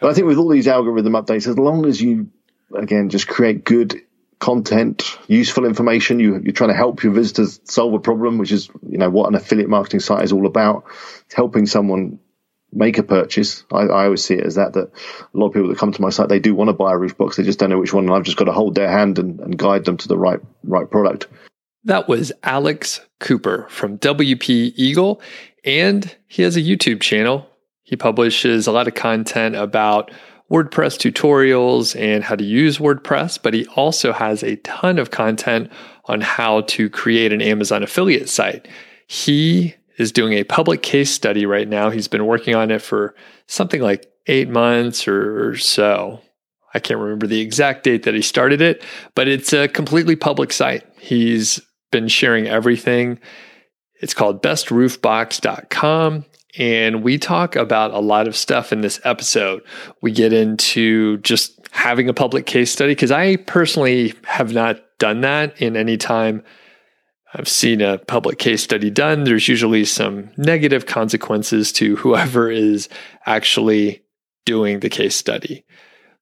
But I think with all these algorithm updates, as long as you, again, just create good content, useful information, you, you're trying to help your visitors solve a problem, which is, you know, what an affiliate marketing site is all about. It's helping someone make a purchase. I, I, always see it as that, that a lot of people that come to my site, they do want to buy a roof box. They just don't know which one. And I've just got to hold their hand and, and guide them to the right, right product. That was Alex Cooper from WP Eagle. And he has a YouTube channel. He publishes a lot of content about WordPress tutorials and how to use WordPress, but he also has a ton of content on how to create an Amazon affiliate site. He is doing a public case study right now. He's been working on it for something like eight months or so. I can't remember the exact date that he started it, but it's a completely public site. He's been sharing everything. It's called bestroofbox.com. And we talk about a lot of stuff in this episode. We get into just having a public case study because I personally have not done that in any time I've seen a public case study done. There's usually some negative consequences to whoever is actually doing the case study.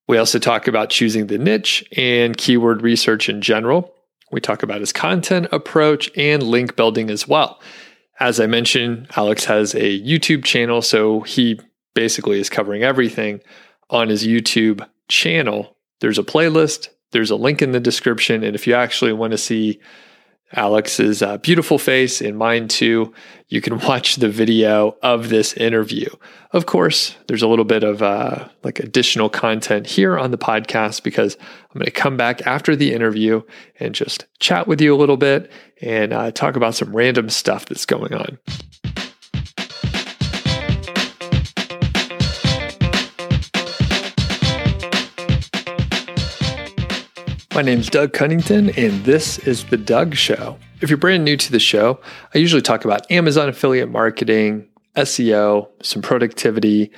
We also talk about choosing the niche and keyword research in general. We talk about his content approach and link building as well. As I mentioned, Alex has a YouTube channel, so he basically is covering everything on his YouTube channel. There's a playlist, there's a link in the description, and if you actually want to see Alex's uh, beautiful face and mine too. You can watch the video of this interview. Of course, there's a little bit of uh, like additional content here on the podcast because I'm going to come back after the interview and just chat with you a little bit and uh, talk about some random stuff that's going on. My name's Doug Cunnington, and this is The Doug Show. If you're brand new to the show, I usually talk about Amazon affiliate marketing, SEO, some productivity,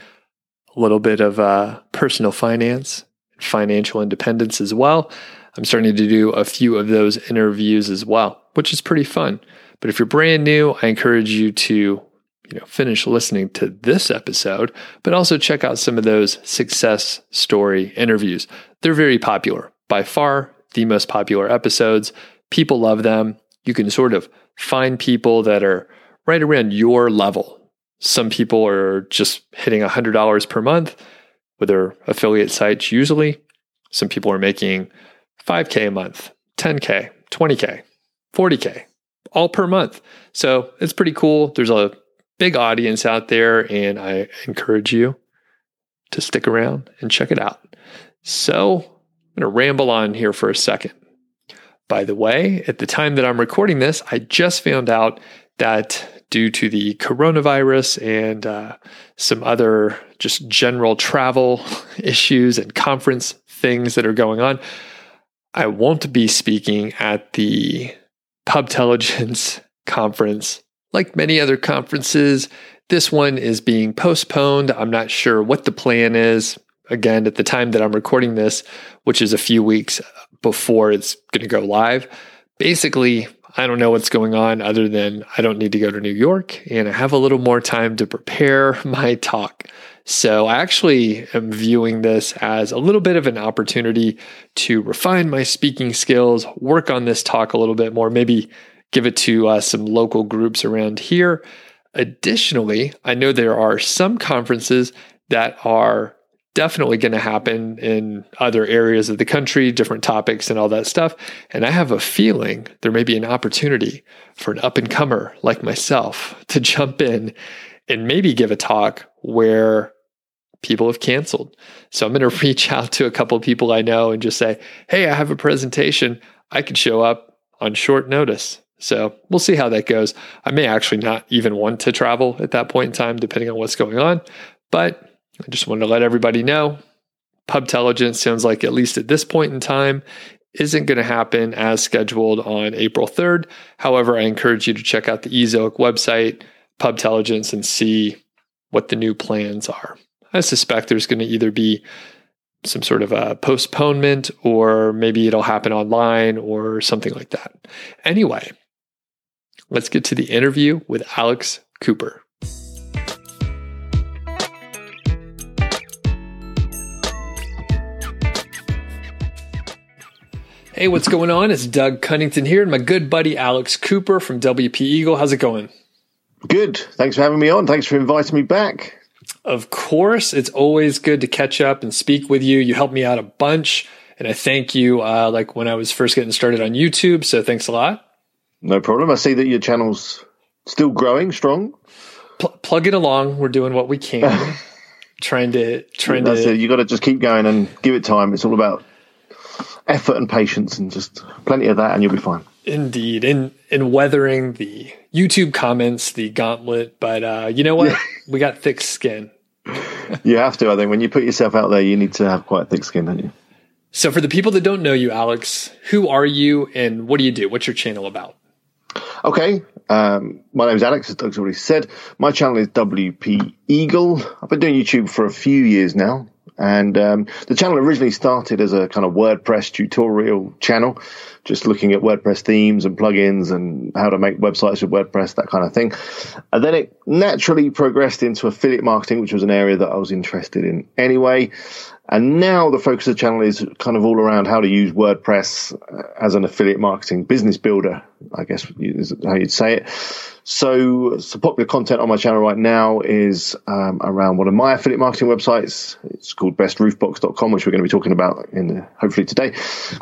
a little bit of uh, personal finance, financial independence as well. I'm starting to do a few of those interviews as well, which is pretty fun. But if you're brand new, I encourage you to you know finish listening to this episode but also check out some of those success story interviews they're very popular by far the most popular episodes. People love them. You can sort of find people that are right around your level. Some people are just hitting $100 per month with their affiliate sites, usually. Some people are making 5K a month, 10K, 20K, 40K, all per month. So it's pretty cool. There's a big audience out there, and I encourage you to stick around and check it out. So I'm going to ramble on here for a second. By the way, at the time that I'm recording this, I just found out that due to the coronavirus and uh, some other just general travel issues and conference things that are going on, I won't be speaking at the Pubtelligence conference. Like many other conferences, this one is being postponed. I'm not sure what the plan is again, at the time that I'm recording this, which is a few weeks before it's going to go live, basically, I don't know what's going on other than I don't need to go to New York and I have a little more time to prepare my talk. So I actually am viewing this as a little bit of an opportunity to refine my speaking skills, work on this talk a little bit more, maybe give it to uh, some local groups around here. Additionally, I know there are some conferences that are definitely going to happen in other areas of the country, different topics and all that stuff. And I have a feeling there may be an opportunity for an up and comer like myself to jump in and maybe give a talk where people have canceled. So I'm going to reach out to a couple people I know and just say, Hey, I have a presentation. I could show up on short notice. So we'll see how that goes. I may actually not even want to travel at that point in time, depending on what's going on. But I just wanted to let everybody know Pubtelligence sounds like, at least at this point in time, isn't going to happen as scheduled on April 3rd. However, I encourage you to check out the Ezoic website, Pubtelligence, and see what the new plans are. I suspect there's going to either be some sort of a postponement or maybe it'll happen online or something like that. Anyway, let's get to the interview with Alex Cooper. Hey, what's going on? It's Doug Cunnington here and my good buddy Alex Cooper from WP Eagle. How's it going? Good. Thanks for having me on. Thanks for inviting me back. Of course, it's always good to catch up and speak with you. You helped me out a bunch, and I thank you. Uh, like when I was first getting started on YouTube, so thanks a lot. No problem. I see that your channel's still growing strong. Pl- plug it along. We're doing what we can. trying to trying That's to. it. You got to just keep going and give it time. It's all about effort and patience, and just plenty of that, and you'll be fine. Indeed, in in weathering the YouTube comments, the gauntlet. But uh, you know what? Yeah. We got thick skin. You have to. I think when you put yourself out there, you need to have quite thick skin, don't you? So, for the people that don't know you, Alex, who are you and what do you do? What's your channel about? Okay. Um, my name is Alex, as Doug's already said. My channel is WP Eagle. I've been doing YouTube for a few years now. And um, the channel originally started as a kind of WordPress tutorial channel, just looking at WordPress themes and plugins and how to make websites with WordPress, that kind of thing. And then it naturally progressed into affiliate marketing, which was an area that I was interested in anyway. And now the focus of the channel is kind of all around how to use WordPress uh, as an affiliate marketing business builder, I guess is how you'd say it. So, some popular content on my channel right now is um, around one of my affiliate marketing websites. It's called bestroofbox.com, which we're going to be talking about in the, hopefully today.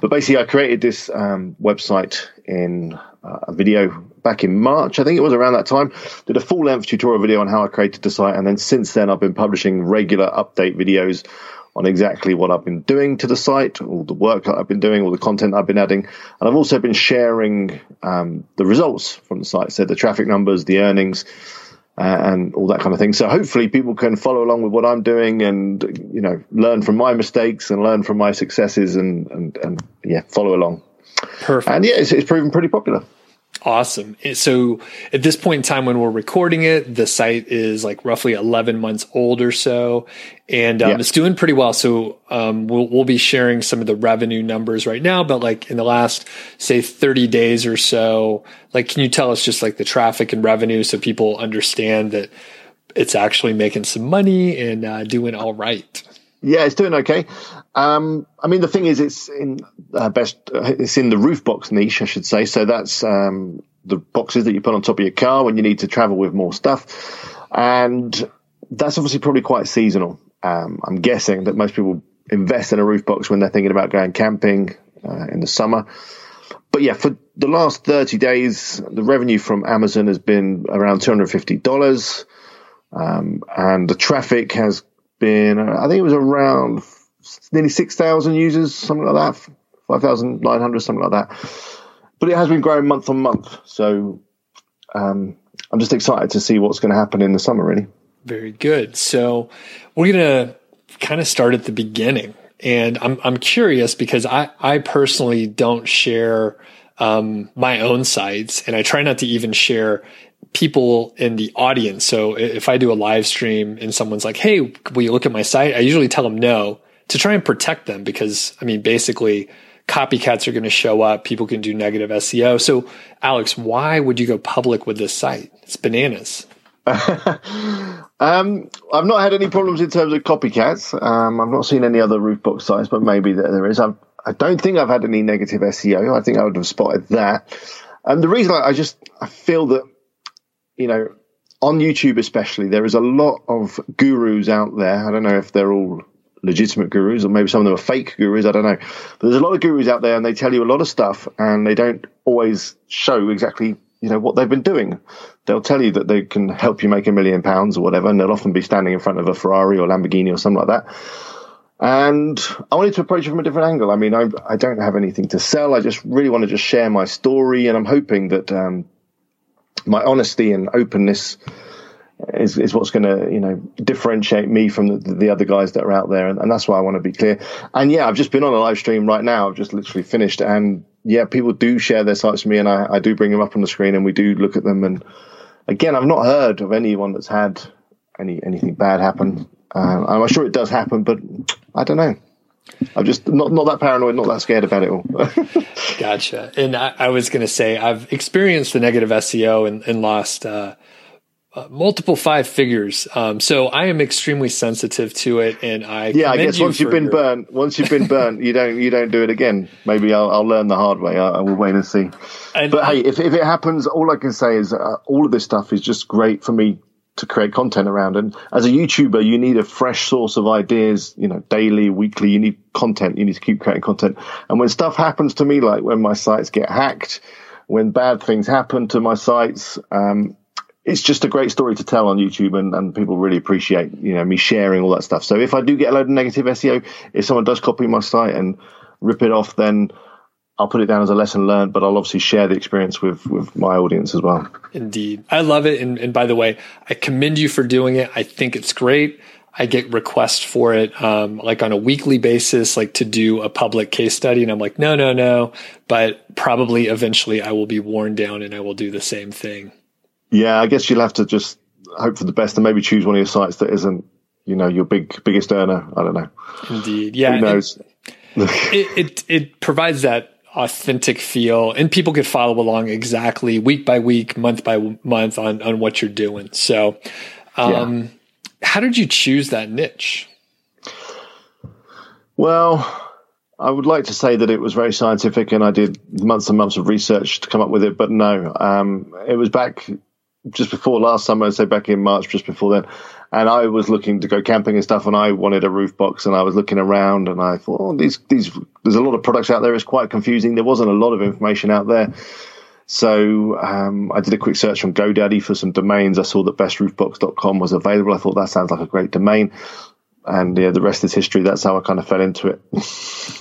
But basically, I created this um, website in uh, a video back in March. I think it was around that time. Did a full length tutorial video on how I created the site. And then since then, I've been publishing regular update videos on exactly what I've been doing to the site, all the work that I've been doing, all the content I've been adding. And I've also been sharing um, the results from the site, so the traffic numbers, the earnings, uh, and all that kind of thing. So hopefully people can follow along with what I'm doing and, you know, learn from my mistakes and learn from my successes and, and, and yeah, follow along. Perfect. And yeah, it's, it's proven pretty popular. Awesome. So at this point in time when we're recording it, the site is like roughly 11 months old or so, and um, Yeah. it's doing pretty well. So um, we'll, we'll be sharing some of the revenue numbers right now, but like in the last, say, 30 days or so, like, can you tell us just like the traffic and revenue so people understand that it's actually making some money and uh, doing all right? Yeah, it's doing okay. Um, I mean, the thing is, it's in uh, best. Uh, it's in the roof box niche, I should say. So that's um, the boxes that you put on top of your car when you need to travel with more stuff, and that's obviously probably quite seasonal. Um, I'm guessing that most people invest in a roof box when they're thinking about going camping uh, in the summer. But yeah, for the last 30 days, the revenue from Amazon has been around $250. Um, and the traffic has been, uh, I think it was around nearly 6,000 users, something like that, 5,900, something like that. But it has been growing month on month. So um, I'm just excited to see what's going to happen in the summer, really. Very good. So we're going to kind of start at the beginning. And I'm, I'm curious because I, I personally don't share um, my own sites and I try not to even share people in the audience. So if I do a live stream and someone's like, Hey, will you look at my site? I usually tell them no to try and protect them because I mean, basically copycats are going to show up. People can do negative SEO. So Alex, why would you go public with this site? It's bananas. Um, I've not had any problems in terms of copycats. Um, I've not seen any other roof box sites, but maybe there, there is. I've, I don't think I've had any negative SEO. I think I would have spotted that. And the reason I, I just I feel that you know on YouTube especially there is a lot of gurus out there. I don't know if they're all legitimate gurus or maybe some of them are fake gurus. I don't know. But there's a lot of gurus out there and they tell you a lot of stuff and they don't always show exactly you know what they've been doing. They'll tell you that they can help you make a million pounds or whatever, and they'll often be standing in front of a Ferrari or Lamborghini or something like that. And I wanted to approach it from a different angle. I mean, I, I don't have anything to sell. I just really want to just share my story, and I'm hoping that um, my honesty and openness is, is what's going to you know differentiate me from the, the other guys that are out there, and, and that's why I want to be clear. And yeah, I've just been on a live stream right now. I've just literally finished, and yeah, people do share their sites with me, and I, I do bring them up on the screen, and we do look at them. And again, I've not heard of anyone that's had any anything bad happen. Uh, I'm sure it does happen, but I don't know. I'm just not not that paranoid, not that scared about it all. Gotcha. And I, I was going to say, I've experienced the negative SEO and, and lost uh, uh, multiple five figures. Um, so I am extremely sensitive to it, and I yeah. I guess you once you've been your- burnt, once you've been burnt, you don't you don't do it again. Maybe I'll, I'll learn the hard way. I, I will wait and see. And- but hey, if if it happens, all I can say is uh, all of this stuff is just great for me to create content around. And as a YouTuber, you need a fresh source of ideas. You know, daily, weekly. You need content. You need to keep creating content. And when stuff happens to me, like when my sites get hacked, when bad things happen to my sites. Um, it's just a great story to tell on YouTube, and, and people really appreciate you know me sharing all that stuff. So if I do get a load of negative SEO, if someone does copy my site and rip it off, then I'll put it down as a lesson learned. But I'll obviously share the experience with with my audience as well. Indeed. I love it. And, and by the way, I commend you for doing it. I think it's great. I get requests for it, um, like on a weekly basis, like to do a public case study. And I'm like, no, no, no. But probably eventually I will be worn down and I will do the same thing. Yeah, I guess you'll have to just hope for the best and maybe choose one of your sites that isn't you know your big biggest earner. I don't know. Indeed. Yeah. Who knows? It, it, it provides that authentic feel and people can follow along exactly week by week, month by month on, on what you're doing. So, um, how did you choose that niche? Well, I would like to say that it was very scientific and I did months and months of research to come up with it, but no. Um, it was back just before last summer, say back in March, just before then. And I was looking to go camping and stuff, and I wanted a roof box, and I was looking around, and I thought, oh, these, these, there's a lot of products out there. It's quite confusing. There wasn't a lot of information out there. So um, I did a quick search on GoDaddy for some domains. I saw that bestroofbox.com was available. I thought that sounds like a great domain. And yeah, the rest is history. That's how I kind of fell into it.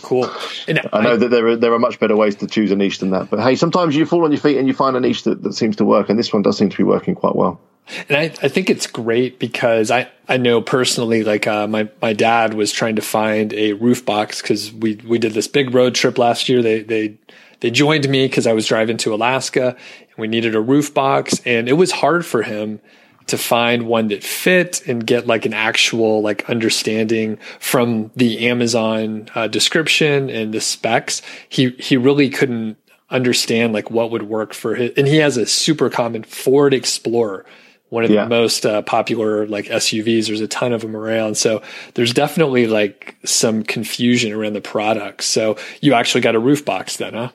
Cool. I know that there are there are much better ways to choose a niche than that. But hey, sometimes you fall on your feet and you find a niche that, that seems to work, and this one does seem to be working quite well. And I, I think it's great because I, I know personally, like uh, my, my dad was trying to find a roof box because we, we did this big road trip last year. They, they, they joined me because I was driving to Alaska and we needed a roof box and it was hard for him to find one that fit and get like an actual like understanding from the Amazon uh, description and the specs. He, he really couldn't understand like what would work for his, and he has a super common Ford Explorer one of Yeah. the most uh, popular like SUVs. There's a ton of them around. So there's definitely like some confusion around the products. So you actually got a roof box then, huh?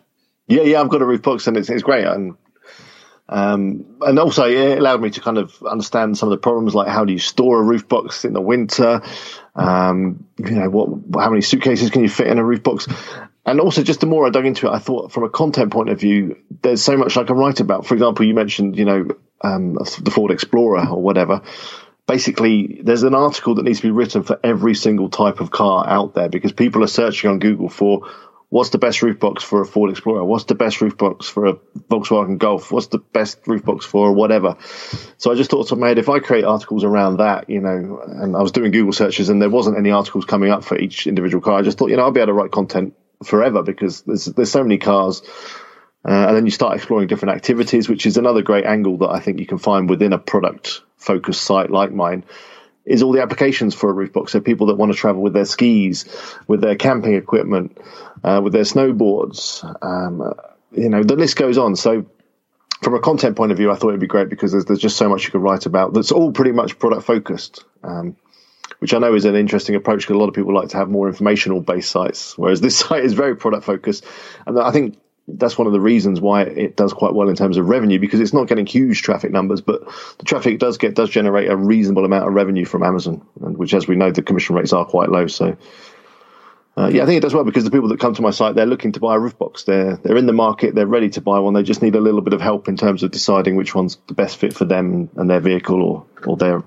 Yeah, yeah, I've got a roof box and it's, it's great. And um, and also it allowed me to kind of understand some of the problems, like how do you store a roof box in the winter? Um, you know, what how many suitcases can you fit in a roof box? And also, just the more I dug into it, I thought from a content point of view, there's so much I can write about. For example, you mentioned, you know, um, the Ford Explorer or whatever. Basically, there's an article that needs to be written for every single type of car out there because people are searching on Google for what's the best roof box for a Ford Explorer? What's the best roof box for a Volkswagen Golf? What's the best roof box for whatever? So I just thought to my head, if I create articles around that, you know, and I was doing Google searches and there wasn't any articles coming up for each individual car, I just thought, you know, I'll be able to write content forever because there's there's so many cars. Uh, and then you start exploring different activities, which is another great angle that I think you can find within a product focused site like mine is all the applications for a roof box. So people that want to travel with their skis, with their camping equipment, uh, with their snowboards, um, uh, you know, the list goes on. So from a content point of view, I thought it'd be great because there's, there's just so much you could write about that's all pretty much product focused. Um, which I know is an interesting approach because a lot of people like to have more informational based sites, whereas this site is very product focused. And I think that's one of the reasons why it does quite well in terms of revenue because it's not getting huge traffic numbers, but the traffic does get does generate a reasonable amount of revenue from Amazon, and which, as we know, the commission rates are quite low. So, uh, yeah, I think it does well because the people that come to my site they're looking to buy a roof box. They're they're in the market, they're ready to buy one. They just need a little bit of help in terms of deciding which one's the best fit for them and their vehicle or or their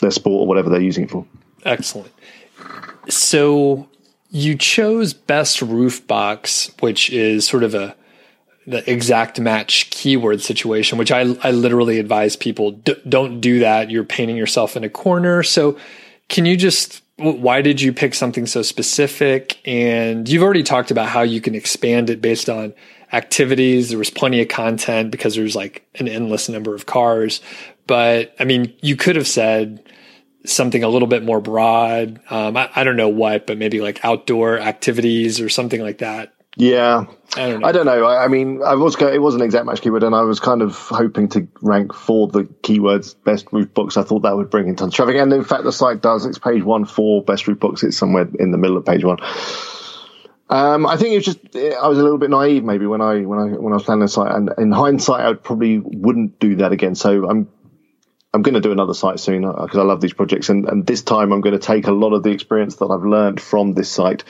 their sport or whatever they're using it for. Excellent. So you chose best roof box, which is sort of a the exact match keyword situation, which I, I literally advise people d- don't do that. You're painting yourself in a corner. So can you just, why did you pick something so specific? And you've already talked about how you can expand it based on activities. There was plenty of content because there's like an endless number of cars. But I mean, you could have said, something a little bit more broad. Um, I, I, don't know what, but maybe like outdoor activities or something like that. Yeah, I don't know. I don't know. I, I mean, I was it was an exact match keyword, and I was kind of hoping to rank for the keywords best roof books. I thought that would bring in tons of traffic, and in fact, the site does. It's page one for best roof books. It's somewhere in the middle of page one. Um, I think it was just I was a little bit naive maybe when I when I when I was planning the site, and in hindsight, I probably wouldn't do that again. So I'm I'm going to do another site soon because I love these projects, and, and this time I'm going to take a lot of the experience that I've learned from this site,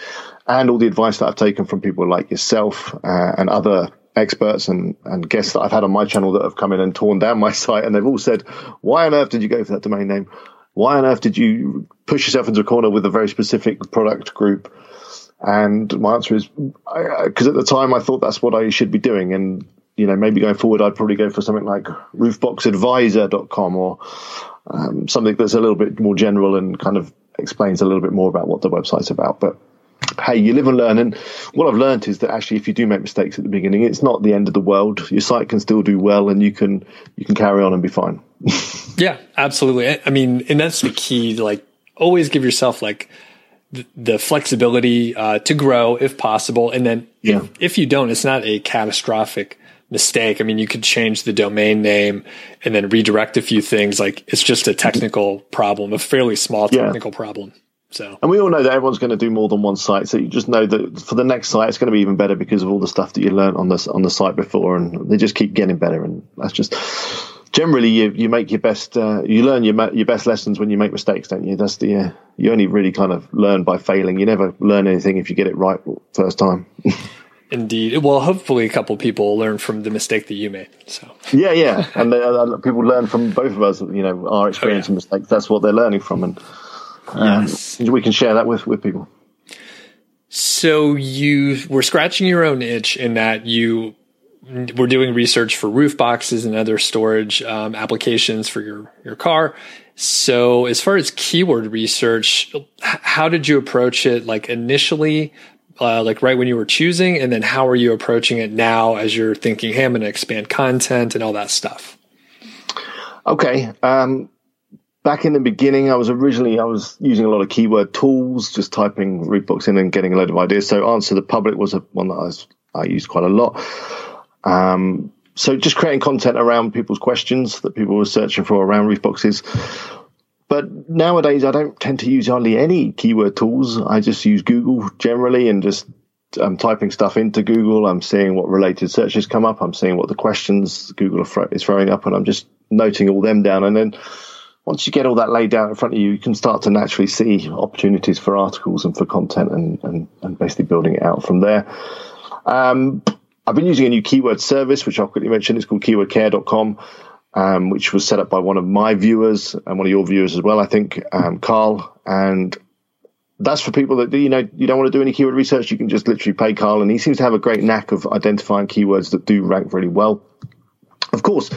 and all the advice that I've taken from people like yourself uh, and other experts and, and guests that I've had on my channel that have come in and torn down my site, and they've all said, "Why on earth did you go for that domain name? Why on earth did you push yourself into a corner with a very specific product group?" And my answer is because at the time I thought that's what I should be doing. And, you know, maybe going forward, I'd probably go for something like roofboxadvisor.com or um, something that's a little bit more general and kind of explains a little bit more about what the website's about. But hey, you live and learn. And what I've learned is that actually, if you do make mistakes at the beginning, it's not the end of the world. Your site can still do well, and you can you can carry on and be fine. yeah, absolutely. I mean, and that's the key. Like, always give yourself like the, flexibility uh, to grow if possible. And then yeah. if, if you don't, it's not a catastrophic mistake. I mean, you could change the domain name and then redirect a few things. Like it's just a technical problem, a fairly small technical yeah. problem. So, and we all know that everyone's going to do more than one site. So you just know that for the next site, it's going to be even better because of all the stuff that you learned on this on the site before, and they just keep getting better. And that's just generally you you make your best uh, you learn your your best lessons when you make mistakes don't you that's the uh, you only really kind of learn by failing you never learn anything if you get it right first time indeed well hopefully a couple people learn from the mistake that you made so yeah yeah and uh, people learn from both of us you know our experience oh, yeah. and mistakes that's what they're learning from and um, yes. we can share that with with people so you were scratching your own itch in that you we're doing research for roof boxes and other storage um, applications for your your car. So, as far as keyword research, how did you approach it? Like initially, uh, like right when you were choosing, and then how are you approaching it now as you're thinking, "Hey, I'm going to expand content and all that stuff." Okay. Um, back in the beginning, I was originally I was using a lot of keyword tools, just typing roof box in and getting a load of ideas. So, answer the public was a, one that I was I used quite a lot. Um, so just creating content around people's questions that people were searching for around reef boxes. But nowadays, I don't tend to use hardly any keyword tools. I just use Google generally and just I'm typing stuff into Google. I'm seeing what related searches come up. I'm seeing what the questions Google is throwing up, and I'm just noting all them down. And then once you get all that laid out in front of you, you can start to naturally see opportunities for articles and for content, and and, and basically building it out from there. Um, I've been using a new keyword service, which I'll quickly mention. It's called keywordcare.com, um, which was set up by one of my viewers and one of your viewers as well, I think, um, Carl. And that's for people that, you know, you don't want to do any keyword research. You can just literally pay Carl. And he seems to have a great knack of identifying keywords that do rank really well. Of course,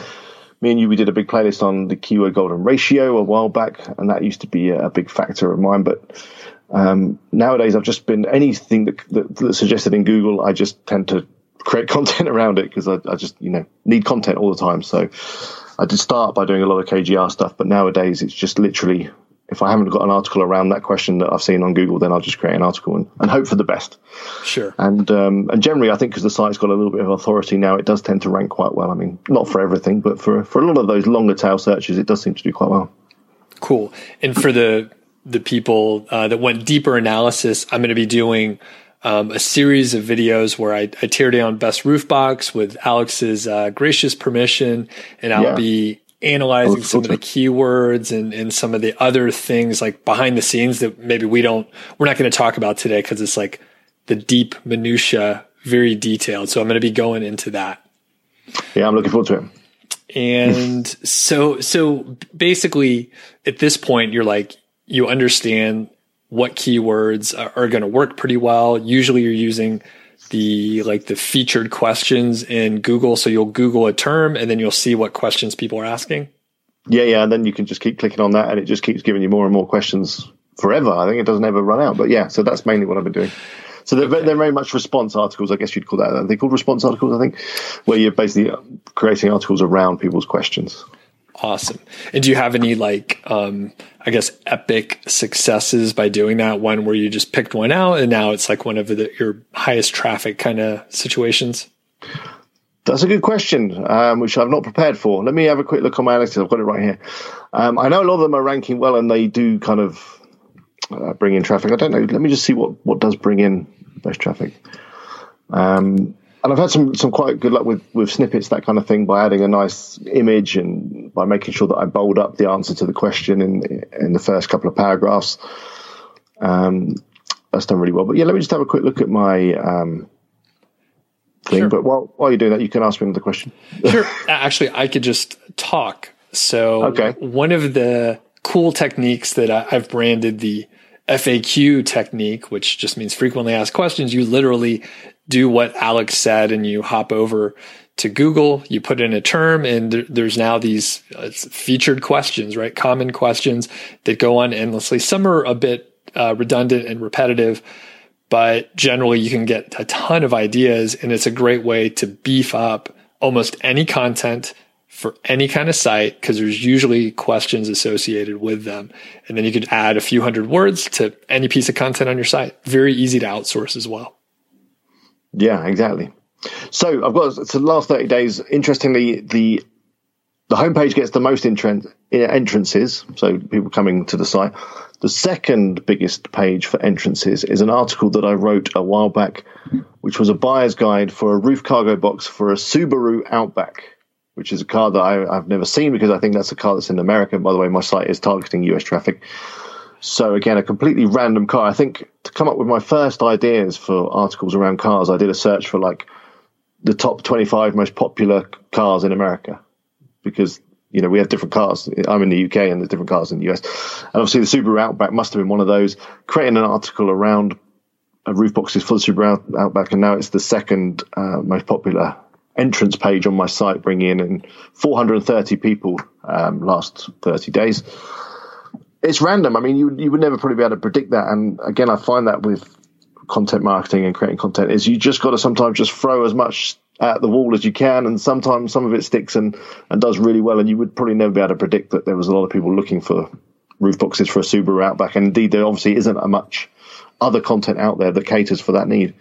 me and you, we did a big playlist on the keyword golden ratio a while back, and that used to be a big factor of mine. But um, nowadays, I've just been anything that, that, that's suggested in Google, I just tend to create content around it because I, I, just you know need content all the time. So I did start by doing a lot of KGR stuff, but nowadays it's just literally if I haven't got an article around that question that I've seen on Google, then I'll just create an article and, and hope for the best. Sure. And um, and generally, I think because the site's got a little bit of authority now, it does tend to rank quite well. I mean, not for everything, but for for a lot of those longer tail searches, it does seem to do quite well. Cool. And for the the people uh, that went deeper analysis, I'm going to be doing um, a series of videos where I, I, tear down best roof box with Alex's uh, gracious permission, and I'll yeah. be analyzing some of the keywords and, and some of the other things like behind the scenes that maybe we don't we're not going to talk about today because it's like the deep minutia, very detailed. So I'm going to be going into that. Yeah, I'm looking forward to it. And so so basically at this point you're like you understand what keywords are, are going to work pretty well. Usually you're using the like the featured questions in Google. So you'll Google a term and then you'll see what questions people are asking. Yeah, yeah. And then you can just keep clicking on that and it just keeps giving you more and more questions forever. I think it doesn't ever run out. But yeah, so that's mainly what I've been doing. So they're, okay. they're very much response articles, I guess you'd call that. They're called response articles, I think, where you're basically creating articles around people's questions. Awesome. And do you have any like, um, I guess, epic successes by doing that? One where you just picked one out and now it's like one of the, your highest traffic kind of situations? That's a good question, um, which I've not prepared for. Let me have a quick look on my analytics. I've got it right here. Um, I know a lot of them are ranking well, and they do kind of uh, bring in traffic. I don't know. Let me just see what what does bring in most traffic. Um, and I've had some some quite good luck with with snippets, that kind of thing, by adding a nice image and by making sure that I bold up the answer to the question in in the first couple of paragraphs. Um, that's done really well. But yeah, let me just have a quick look at my um, thing. Sure. But while while you're doing that, you can ask me another question. sure. Actually, I could just talk. So okay. one of the cool techniques that I, I've branded the FAQ technique, which just means frequently asked questions. You literally do what Alex said and you hop over to Google, you put in a term, and there, there's now these uh, featured questions, right? Common questions that go on endlessly. Some are a bit uh, redundant and repetitive, but generally you can get a ton of ideas, and it's a great way to beef up almost any content for any kind of site because there's usually questions associated with them. And then you could add a few hundred words to any piece of content on your site. Very easy to outsource as well. Yeah, exactly. So I've got the last 30 days. Interestingly, the the homepage gets the most entrances, so people coming to the site. The second biggest page for entrances is an article that I wrote a while back, which was a buyer's guide for a roof cargo box for a Subaru Outback, which is a car that I, have never seen because I think that's a car that's in America. By the way, my site is targeting US traffic. So again, a completely random car. I think to come up with my first ideas for articles around cars, I did a search for like the top 25 most popular cars in America because you know we have different cars. I'm in the UK and there's different cars in the US, and obviously the Subaru Outback must have been one of those. Creating an article around roof boxes for the Subaru Outback, and now it's the second uh, most popular entrance page on my site, bringing in 430 people um, last 30 days it's random. I mean, you you would never probably be able to predict that. And again, I find that with content marketing and creating content is you just got to sometimes just throw as much at the wall as you can, and sometimes some of it sticks and and does really well. And you would probably never be able to predict that there was a lot of people looking for roof boxes for a Subaru Outback. And indeed, there obviously isn't a much other content out there that caters for that need.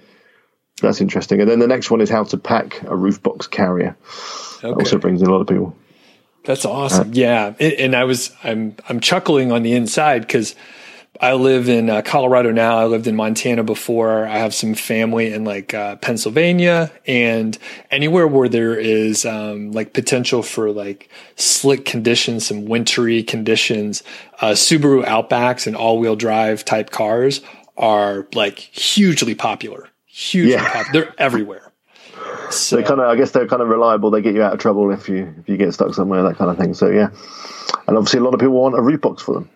That's interesting. And then the next one is how to pack a roof box carrier. Okay. That also brings in a lot of people. That's awesome. Yeah. And I was, I'm, I'm chuckling on the inside because I live in uh, Colorado now. I lived in Montana before. I have some family in like uh, Pennsylvania and anywhere where there is um, like potential for like slick conditions, some wintry conditions. Uh, Subaru Outbacks and all wheel drive type cars are like hugely popular. Hugely yeah. popular. They're everywhere. So they kind of, I guess they're kind of reliable. They get you out of trouble if you if you get stuck somewhere, that kind of thing. So yeah, and obviously a lot of people want a roof box for them.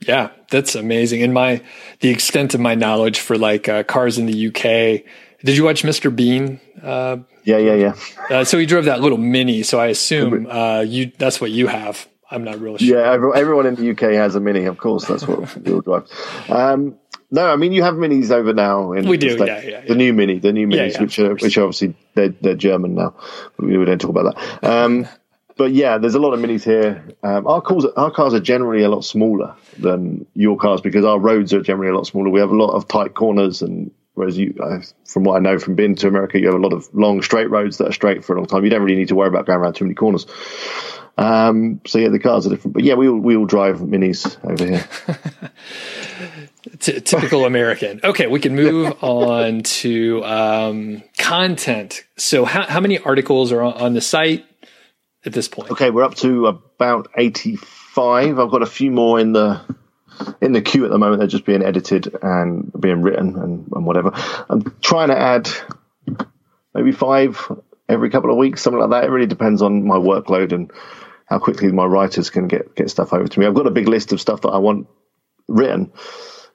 Yeah, that's amazing. And my the extent of my knowledge for like uh, cars in the UK. Did you watch Mr. Bean? Uh, yeah, yeah, yeah. Uh, so he drove that little mini. So I assume uh, you that's what you have. I'm not really sure. Yeah, everyone in the UK has a mini. Of course, that's what we'll drive. Um, no, I mean you have minis over now. In we do, yeah, yeah, yeah, The new mini, the new minis, which are which are obviously they're, they're German now. We don't talk about that. Um, but yeah, there's a lot of minis here. Um, our cars, our cars are generally a lot smaller than your cars because our roads are generally a lot smaller. We have a lot of tight corners, and whereas you, from what I know from being to America, you have a lot of long straight roads that are straight for a long time. You don't really need to worry about going around too many corners. Um, so yeah, the cars are different, but yeah, we all, we all drive minis over here. T- typical American. Okay, we can move on to um, content. So, how, how many articles are on, on the site at this point? Okay, we're up to about eighty-five. I've got a few more in the in the queue at the moment. They're just being edited and being written and, and whatever. I'm trying to add maybe five every couple of weeks, something like that. It really depends on my workload and how quickly my writers can get get stuff over to me. I've got a big list of stuff that I want written.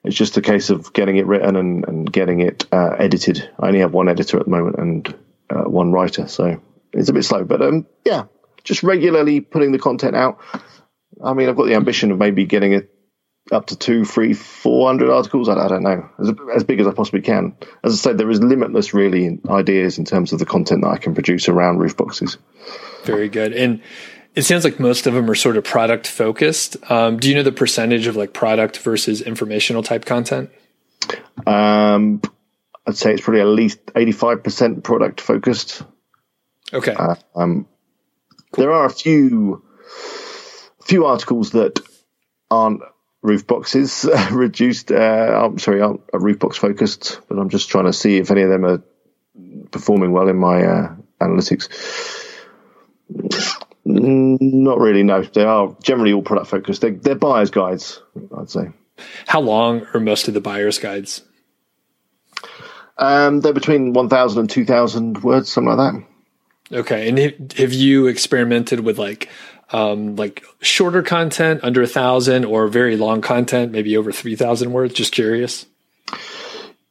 It's just a case of getting it written and, and getting it uh, edited. I only have one editor at the moment and uh, one writer, so it's a bit slow. But um, yeah, just regularly putting the content out. I mean, I've got the ambition of maybe getting it up to two, three, four hundred articles. I, I don't know, as, as big as I possibly can. As I said, there is limitless, really, ideas in terms of the content that I can produce around roof boxes. Very good. And It sounds like most of them are sort of product focused. Um, do you know the percentage of like product versus informational type content? Um, I'd say it's probably at least 85% product focused. Okay. Uh, um, cool. There are a few few articles that aren't roof boxes reduced. Uh, I'm sorry, aren't roof box focused, but I'm just trying to see if any of them are performing well in my uh, analytics. Not really. No, they are generally all product focused. They're, they're buyer's guides, I'd say. How long are most of the buyer's guides? Um, they're between 1,000 and 2,000 words, something like that. Okay. And have you experimented with like, um, like shorter content under a thousand or very long content, maybe over 3,000 words? Just curious.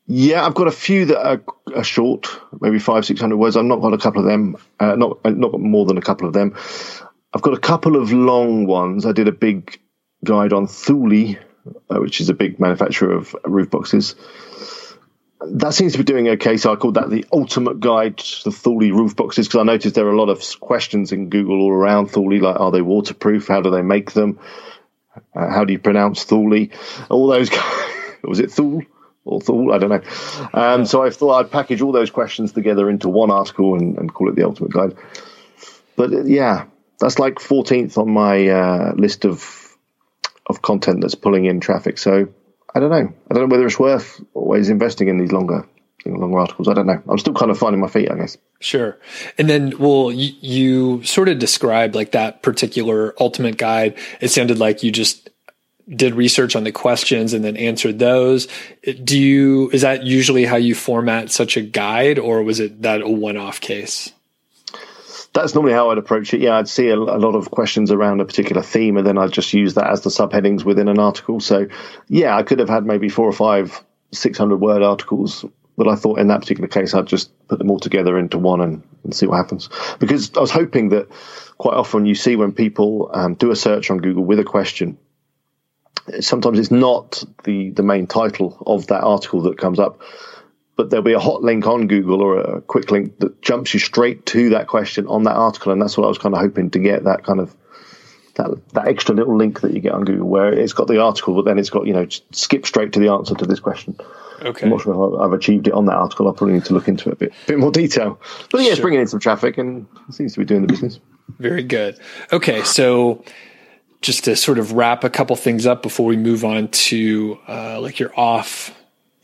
Yeah, I've got a few that are, are short, maybe five, six hundred words. I've not got a couple of them, uh, not not more than a couple of them. I've got a couple of long ones. I did a big guide on Thule, uh, which is a big manufacturer of roof boxes. That seems to be doing okay. So I called that the ultimate guide to the Thule roof boxes because I noticed there are a lot of questions in Google all around Thule, like are they waterproof? How do they make them? Uh, how do you pronounce Thule? All those. was it Thule? Or Thule, I don't know. Um, so I thought I'd package all those questions together into one article and, and call it the ultimate guide. But uh, yeah, that's like 14th on my uh, list of of content that's pulling in traffic. So I don't know. I don't know whether it's worth always investing in these longer longer articles. I don't know. I'm still kind of finding my feet, I guess. Sure. And then, well, you, you sort of described like that particular ultimate guide. It sounded like you just did research on the questions and then answered those. Do you, is that usually how you format such a guide or was it that a one off case? that's normally how I'd approach it. Yeah, I'd see a, a, lot of questions around a particular theme, and then I'd just use that as the subheadings within an article. So, yeah, I could have had maybe four or five 600 word articles, but I thought in that particular case, I'd just put them all together into one and, and see what happens. Because I was hoping that quite often you see when people um, do a search on Google with a question, sometimes it's not the, the main title of that article that comes up but there'll be a hot link on Google or a quick link that jumps you straight to that question on that article, and that's what I was kind of hoping to get that kind of that that extra little link that you get on Google where it's got the article, but then it's got you know skip straight to the answer to this question. Okay. I'm not sure if I've achieved it on that article. I probably need to look into it a bit, bit more detail. But yeah, sure. it's bringing in some traffic and seems to be doing the business. Very good. Okay, so just to sort of wrap a couple things up before we move on to uh, like your off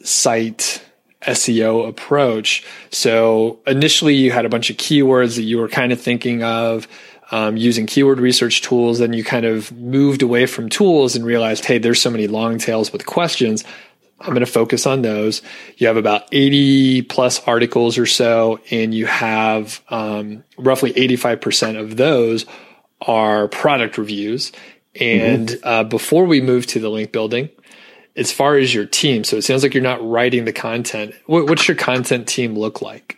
site SEO approach. So initially you had a bunch of keywords that you were kind of thinking of um, using keyword research tools. Then you kind of moved away from tools and realized, hey, there's so many long tails with questions. I'm going to focus on those. You have about 80 plus articles or so, and you have um, roughly 85% of those are product reviews. And mm-hmm. uh, before we move to the link building, as far as your team, so it sounds like you're not writing the content. What, what's your content team look like?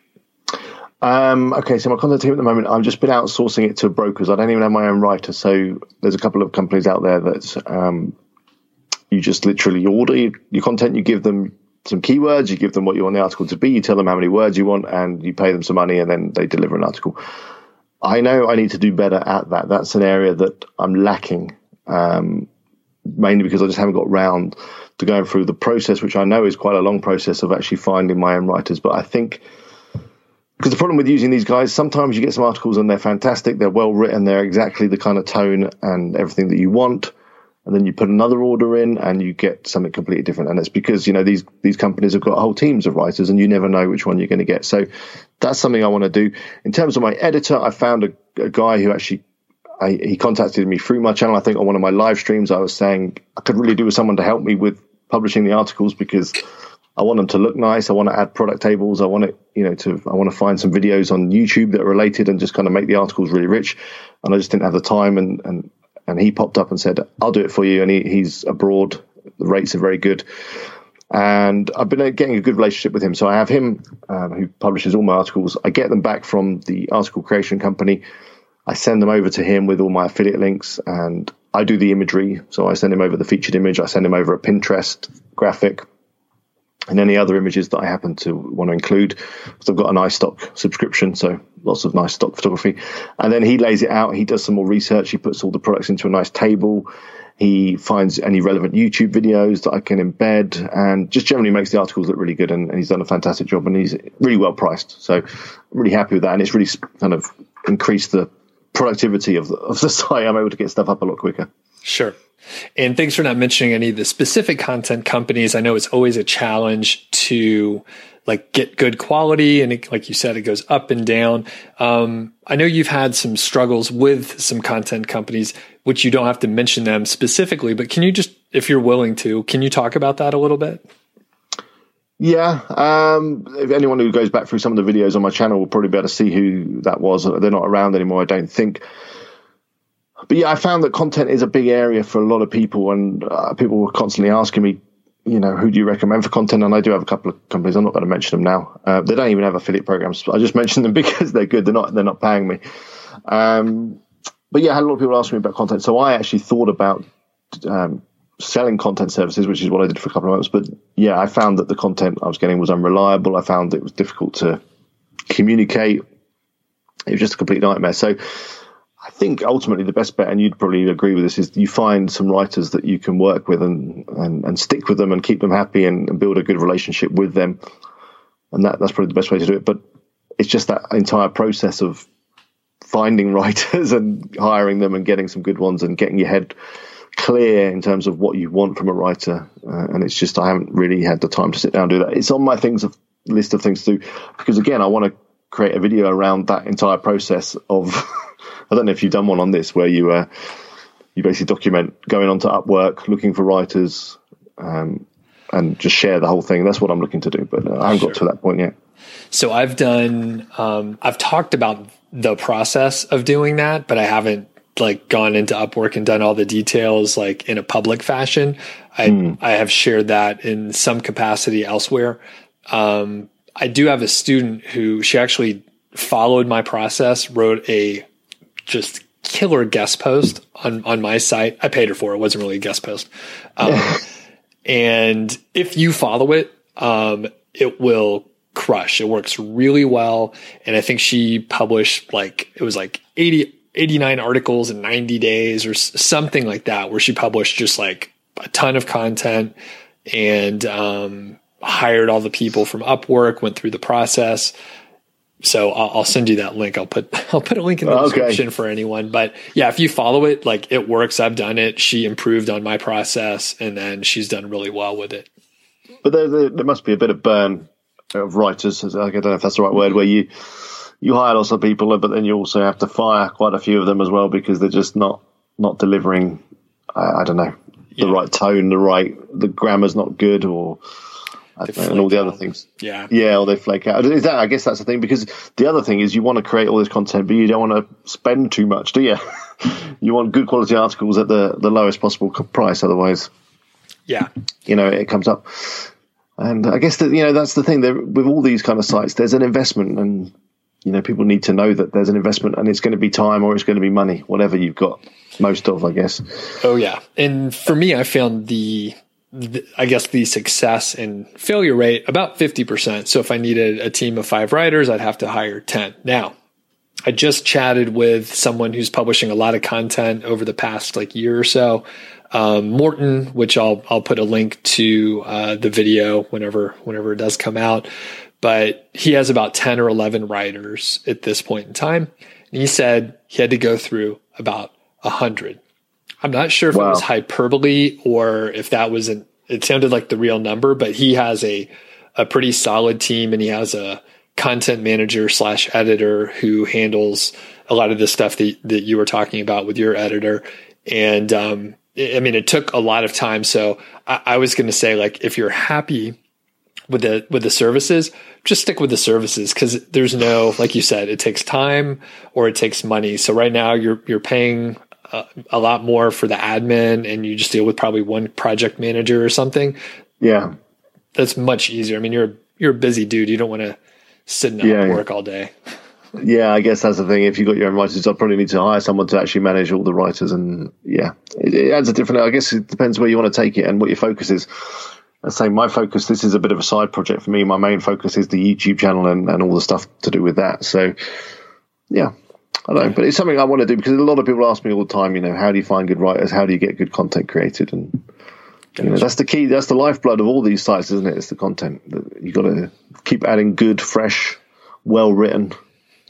Um, okay, so my content team at the moment, I've just been outsourcing it to brokers. I don't even have my own writer. So there's a couple of companies out there that um, you just literally order your, your, content, you give them some keywords, you give them what you want the article to be, you tell them how many words you want, and you pay them some money, and then they deliver an article. I know I need to do better at that. That's an area that I'm lacking, um, mainly because I just haven't got round to going through the process, which I know is quite a long process of actually finding my own writers. But I think because the problem with using these guys, sometimes you get some articles and they're fantastic, they're well written, they're exactly the kind of tone and everything that you want. And then you put another order in and you get something completely different. And it's because, you know, these, these companies have got whole teams of writers and you never know which one you're going to get. So that's something I want to do. In terms of my editor, I found a, a guy who actually I, he contacted me through my channel. I think on one of my live streams, I was saying I could really do with someone to help me with publishing the articles because I want them to look nice. I want to add product tables. I want it, you know, to I want to find some videos on YouTube that are related and just kind of make the articles really rich. And I just didn't have the time. And and and he popped up and said, "I'll do it for you." And he, he's abroad. The rates are very good. And I've been getting a good relationship with him. So I have him um, who publishes all my articles. I get them back from the article creation company. I send them over to him with all my affiliate links and I do the imagery. So I send him over the featured image. I send him over a Pinterest graphic. and any other images that I happen to want to include. Because I've got an iStock subscription, so lots of nice stock photography. And then he lays it out. He does some more research. He puts all the products into a nice table. He finds any relevant YouTube videos that I can embed, and just generally makes the articles look really good. And, and he's done a fantastic job, and he's really well priced. So I'm really happy with that, and it's really kind of increased the productivity of the, of the site. I'm able to get stuff up a lot quicker. Sure. And thanks for not mentioning any of the specific content companies. I know it's always a challenge to like get good quality, and it, like you said, it goes up and down. Um, I know you've had some struggles with some content companies, which you don't have to mention them specifically, but can you just, if you're willing to, can you talk about that a little bit? Yeah, um, if anyone who goes back through some of the videos on my channel will probably be able to see who that was. They're not around anymore, I don't think but yeah, I found that content is a big area for a lot of people, and uh, people were constantly asking me, you know, who do you recommend for content? And I do have a couple of companies. I'm not going to mention them now. Uh, they don't even have affiliate programs. I just mentioned them because they're good. They're not. They're not paying me. Um, but yeah, I had a lot of people asking me about content. So I actually thought about um, selling content services, which is what I did for a couple of months. But yeah, I found that the content I was getting was unreliable. I found it was difficult to communicate. It was just a complete nightmare. So I think ultimately the best bet, and you'd probably agree with this, is you find some writers that you can work with and, and, and stick with them and keep them happy and, and build a good relationship with them. And that, that's probably the best way to do it. But it's just that entire process of finding writers and hiring them and getting some good ones and getting your head clear in terms of what you want from a writer. Uh, and it's just, I haven't really had the time to sit down and do that. It's on my things of list of things to do because again, I want to create a video around that entire process of I don't know if you've done one on this where you uh, you basically document going on to Upwork, looking for writers, um, and just share the whole thing. That's what I'm looking to do, but uh, I haven't sure. got to that point yet. So I've done, um, I've talked about the process of doing that, but I haven't like gone into Upwork and done all the details like in a public fashion. I mm. I have shared that in some capacity elsewhere. Um, I do have a student who she actually followed my process, wrote a just killer guest post on on my site. I paid her for it. It wasn't really a guest post. Um, and if you follow it, um, it will crush. It works really well. And I think she published like it was like 80, 89 articles in 90 days or something like that, where she published just like a ton of content and um, hired all the people from Upwork, went through the process. So I'll, I'll, send you that link. I'll put I'll put a link in the okay. description for anyone. But yeah, if you follow it, like it works. I've done it. She improved on my process, and then she's done really well with it. But there, there, there must be a bit of burn of writers. I don't know if that's the right word. Where you you hire lots of people, but then you also have to fire quite a few of them as well because they're just not not delivering. I, I don't know the yeah. right tone, the right the grammar's not good, or and all the other things. Yeah, yeah, or they flake out. Is that? I guess that's the thing because the other thing is you want to create all this content, but you don't want to spend too much, do you? you want good quality articles at the the lowest possible price. Otherwise, yeah, you know, it comes up. And I guess that you know that's the thing. There, with all these kind of sites, there's an investment, and you know people need to know that there's an investment, and it's going to be time or it's going to be money, whatever you've got most of, I guess. Oh yeah, and for me, I found the I guess the success and failure rate about 50%. So if I needed a team of five writers, I'd have to hire 10. Now, I just chatted with someone who's publishing a lot of content over the past like year or so. Um, Morton, which I'll I'll put a link to uh, the video whenever whenever it does come out. But he has about ten or eleven writers at this point in time, and he said he had to go through about a hundred I'm not sure if wow. it was hyperbole or if that was an, it sounded like the real number, but he has a, a pretty solid team and he has a content manager slash editor who handles a lot of the stuff that, that you were talking about with your editor. And, um, I mean, it took a lot of time. So I, I was going to say, like, if you're happy with the with the services, just stick with the services because there's no, like you said, it takes time or it takes money. So right now you're you're paying uh, a, lot more for the admin and you just deal with probably one project manager or something. Yeah. That's much easier. I mean, you're, you're a busy dude. You don't want to sit and yeah, work all day. Yeah, I guess that's the thing. If you've got your own writers, I'd probably need to hire someone to actually manage all the writers. And yeah, it, it adds a different, I guess it depends where you want to take it and what your focus is. I say my focus. This is a bit of a side project for me. My main focus is the YouTube channel and, and all the stuff to do with that. So, yeah, I don't know, but it's something I want to do because a lot of people ask me all the time. You know, how do you find good writers? How do you get good content created? And you know, that's the key. That's the lifeblood of all these sites, isn't it? It's the content. You got to keep adding good, fresh, well written,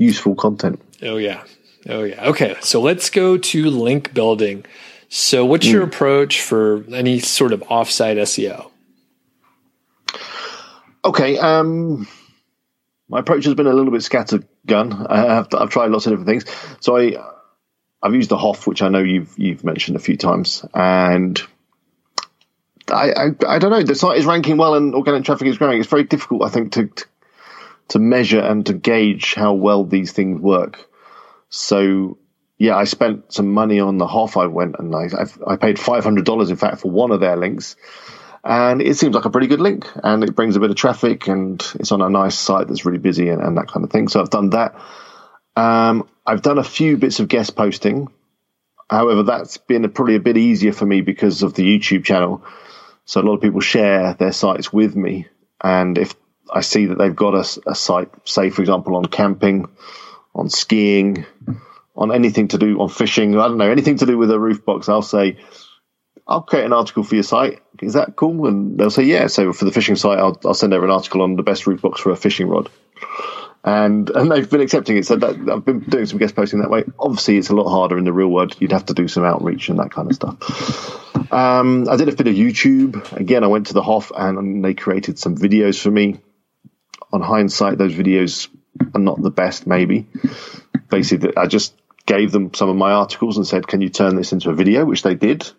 useful content. Oh yeah, oh yeah. Okay, so let's go to link building. So, what's mm. your approach for any sort of offsite SEO? Okay, um, my approach has been a little bit scattergun. I have I've tried lots of different things. So I I've used the Hoth, which I know you've you've mentioned a few times, and I, I, I don't know. The site is ranking well, and organic traffic is growing. It's very difficult, I think, to, to to measure and to gauge how well these things work. So yeah, I spent some money on the Hoth. I went and I I paid five hundred dollars, in fact, for one of their links. And it seems like a pretty good link and it brings a bit of traffic and it's on a nice site that's really busy and, and that kind of thing. So i've done that. Um, i've done a few bits of guest posting. However that's been a, probably a bit easier for me because of the youtube channel. So a lot of people share their sites with me. And if i see that they've got a, a site say for example on camping on skiing on anything to do on fishing i don't know anything to do with a roof box i'll say I'll create an article for your site. Is that cool? And they'll say, yeah. So for the fishing site, I'll, I'll send over an article on the best roof box for a fishing rod. And and they've been accepting it. So that, I've been doing some guest posting that way. Obviously, it's a lot harder in the real world. You'd have to do some outreach and that kind of stuff. Um, I did a bit of YouTube. Again, I went to the Hoth and they created some videos for me. On hindsight, those videos are not the best, maybe. Basically, I just gave them some of my articles and said, "Can you turn this into a video?" Which they did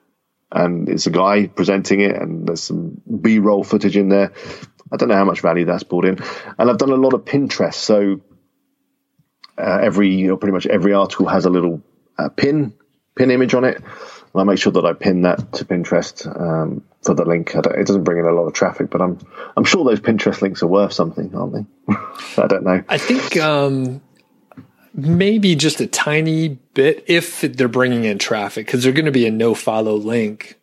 and it's a guy presenting it, and there's some B-roll footage in there. I don't know how much value that's brought in, and I've done a lot of Pinterest. So uh, every, you know, pretty much every article has a little uh, pin pin image on it. And I make sure that I pin that to Pinterest um, for the link. it doesn't bring in a lot of traffic, but I'm I'm sure those Pinterest links are worth something, aren't they? I don't know. I think um, maybe just a tiny bit if they're bringing in traffic because they're going to be a no follow link.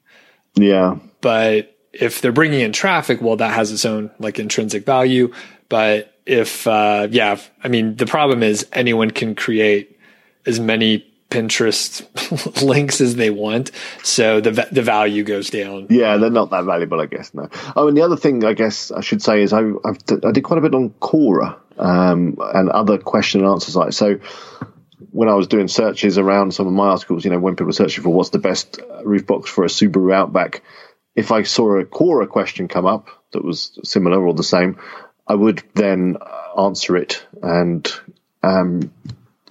Yeah. But if they're bringing in traffic, well, that has its own like intrinsic value. But if, uh, yeah, I mean, the problem is anyone can create as many Pinterest links as they want, so the the value goes down. Yeah, they're not that valuable, I guess. No. Oh, and the other thing I guess I should say is I I've, i did quite a bit on Quora um, and other question and answer sites. So when I was doing searches around some of my articles, you know, when people were searching for what's the best roof box for a Subaru Outback, if I saw a Quora question come up that was similar or the same, I would then answer it and um,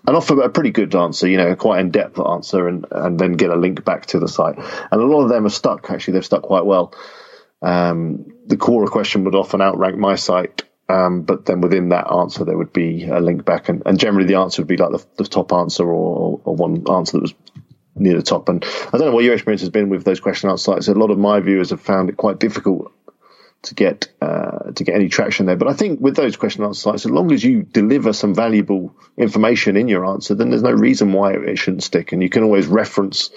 and offer a pretty good answer, you know, quite in depth answer, and and then get a link back to the site. And a lot of them are stuck. Actually, they've stuck quite well. Um, the Quora question would often outrank my site um, but then within that answer, there would be a link back, and, and generally the answer would be like the, the top answer or, or, one answer that was near the top. And I don't know what your experience has been with those question answer sites. A lot of my viewers have found it quite difficult to get uh, to get any traction there. But I think with those question answer sites, as long as you deliver some valuable information in your answer, then there's no reason why it shouldn't stick. And you can always reference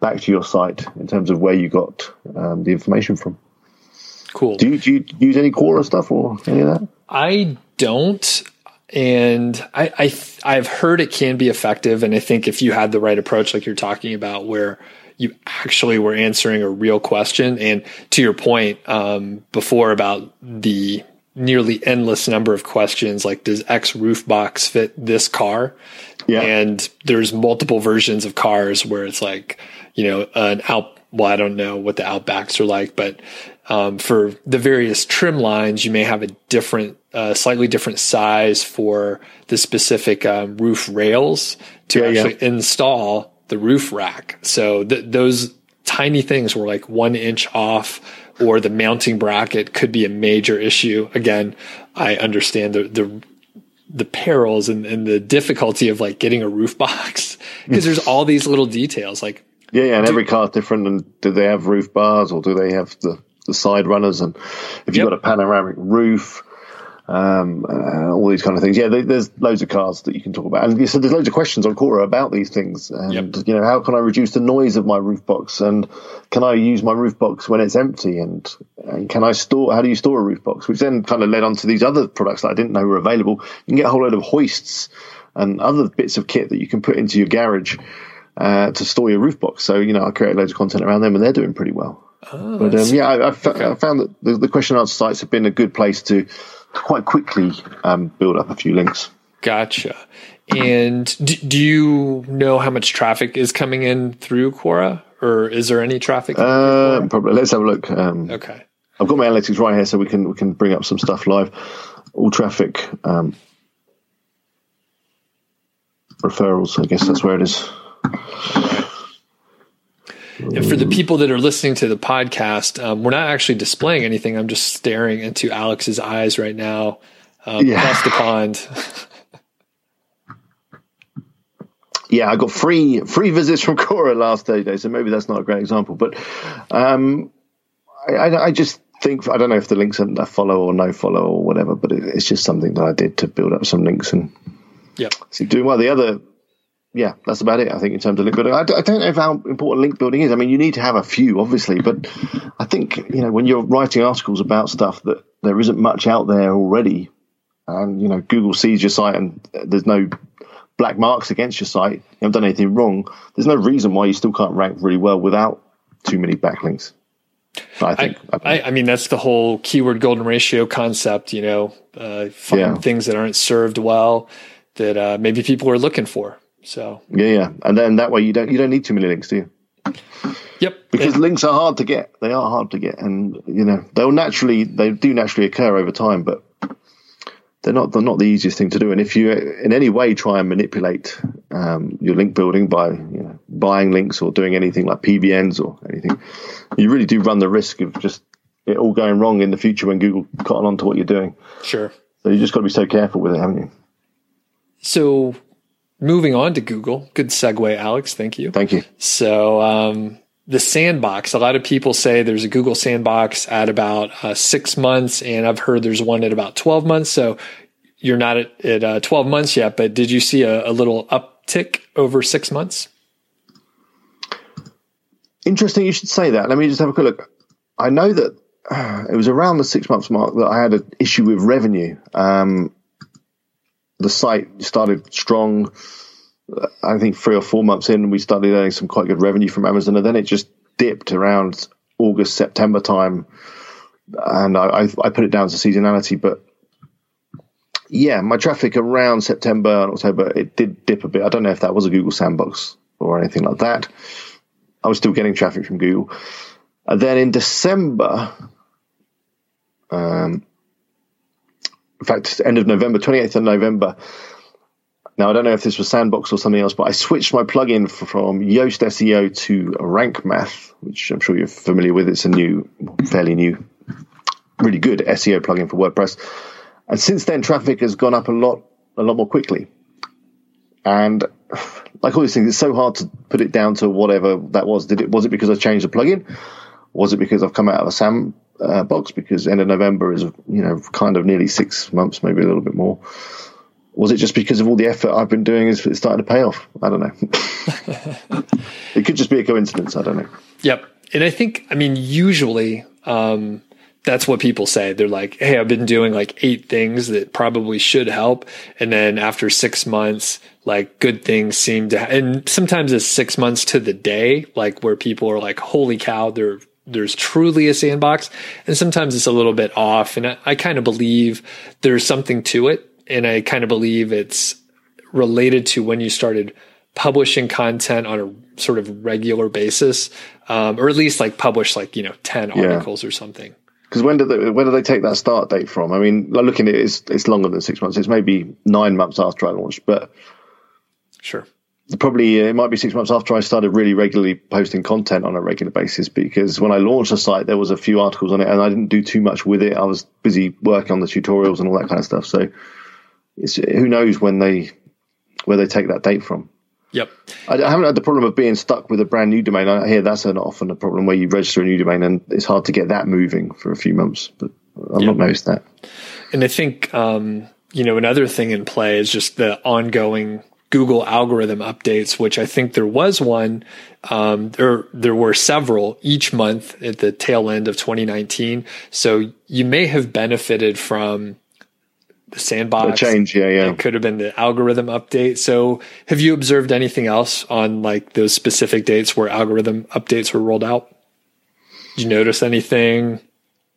back to your site in terms of where you got um, the information from. Cool. Do you, do you use any Quora stuff or any of that? I don't. And I, I I've heard it can be effective, and I think if you had the right approach, like you're talking about, where you actually were answering a real question, and to your point um, before about the nearly endless number of questions, like does X roof box fit this car? Yeah. And there's multiple versions of cars where it's like, you know, an out. Well, I don't know what the Outbacks are like, but um, for the various trim lines, you may have a different, uh, slightly different size for the specific um, roof rails to yeah, actually yeah. install the roof rack. So th- those tiny things were like one inch off, or the mounting bracket could be a major issue. Again, I understand the the the perils and, and the difficulty of like getting a roof box because there's all these little details like yeah, yeah, and do, every car is different. And do they have roof bars or do they have the the side runners, and if you've yep. got a panoramic roof, um, uh, all these kind of things. Yeah, there, there's loads of cars that you can talk about, and so there's loads of questions on Quora about these things. And Yep. you know, how can I reduce the noise of my roof box, and can I use my roof box when it's empty, and, and can I store? How do you store a roof box? Which then kind of led on to these other products that I didn't know were available. You can get a whole load of hoists and other bits of kit that you can put into your garage. Uh, to store your roof box, so you know I create loads of content around them, and they're doing pretty well. Oh, But um, yeah, I, I, fa- I found that the, the question and answer sites have been a good place to quite quickly um, build up a few links. Gotcha. And do, do you know how much traffic is coming in through Quora, or is there any traffic? Uh, probably. Let's have a look. Um, okay. I've got my analytics right here, so we can we can bring up some stuff live. All traffic um, referrals. I guess that's where it is. And for the people that are listening to the podcast, um, we're not actually displaying anything. I'm just staring into Alex's eyes right now um, Yeah. across the pond. yeah, I got free free visits from Quora last day, so maybe that's not a great example. But um, I, I, I just think I don't know if the links are follow or no follow or whatever, but it, it's just something that I did to build up some links and see doing well. The other, yeah, that's about it. I think in terms of link building, I, d- I don't know how important link building is. I mean, you need to have a few, obviously, but I think you know when you're writing articles about stuff that there isn't much out there already, and you know Google sees your site and there's no black marks against your site, you haven't done anything wrong. There's no reason why you still can't rank really well without too many backlinks. I think. I, I, I mean, that's the whole keyword golden ratio concept, you know, uh, find Yeah. things that aren't served well that uh, maybe people are looking for. So, yeah, yeah, and then that way you don't you don't need too many links, do you? yep. because links are hard to get. They are hard to get, and you know they'll naturally they do naturally occur over time, but they're not they're not the easiest thing to do. And if you in any way try and manipulate um, your link building by you know buying links or doing anything like PBNs or anything, you really do run the risk of just it all going wrong in the future when Google cotton on to what you're doing. Sure. So you just got to be so careful with it, haven't you? So, moving on to Google. Good segue, Alex. Thank you. Thank you. So um, the sandbox, a lot of people say there's a Google sandbox at about uh, six months, and I've heard there's one at about 12 months. So you're not at, at uh, 12 months yet, but did you see a, a little uptick over six months? Interesting, you should say that. Let me just have a quick look. I know that uh, it was around the six months mark that I had an issue with revenue. Um, the site started strong. uh, I think three or four months in, we started earning some quite good revenue from Amazon, and then it just dipped around August, September time. And I, I, put it down to seasonality, but yeah, my traffic around September and October, it did dip a bit. I don't know if that was a Google sandbox or anything like that. I was still getting traffic from Google. And then in December, um, in fact, end of November, 28th of November. Now, I don't know if this was Sandbox or something else, but I switched my plugin from Yoast SEO to Rank Math, which I'm sure you're familiar with. It's a new, fairly new, really good SEO plugin for WordPress. And since then, traffic has gone up a lot, a lot more quickly. And like all these things, it's so hard to put it down to whatever that was. Did it was it because I changed the plugin? Was it because I've come out of a SAM uh, box? Because end of November is you know kind of nearly six months, maybe a little bit more. Was it just because of all the effort I've been doing is it's starting to pay off? I don't know. it could just be a coincidence. I don't know. Yep. And I think, I mean, usually um, that's what people say. They're like, hey, I've been doing like eight things that probably should help. And then after six months, like good things seem to, and sometimes it's six months to the day, like where people are like, holy cow, there, there's truly a sandbox. And sometimes it's a little bit off. And I, I kind of believe there's something to it. And I kind of believe it's related to when you started publishing content on a sort of regular basis, um, or at least like publish like you know ten articles or something. Because when did they, when did they take that start date from? I mean, looking at it, it's, it's longer than six months. It's maybe nine months after I launched, but Sure. Probably uh, it might be six months after I started really regularly posting content on a regular basis. Because when I launched the site, there was a few articles on it, and I didn't do too much with it. I was busy working on the tutorials and all that kind of stuff. So, it's, who knows when they where they take that date from? Yep. I I haven't had the problem of being stuck with a brand new domain. I hear that's an often a problem where you register a new domain and it's hard to get that moving for a few months. But I've not noticed that. And I think, um, you know, another thing in play is just the ongoing Google algorithm updates, which I think there was one. Um, there, there were several each month at the tail end of 2019. So you may have benefited from the sandbox the change. Yeah, yeah. It could have been the algorithm update. So have you observed anything else on like those specific dates where algorithm updates were rolled out? Did you notice anything?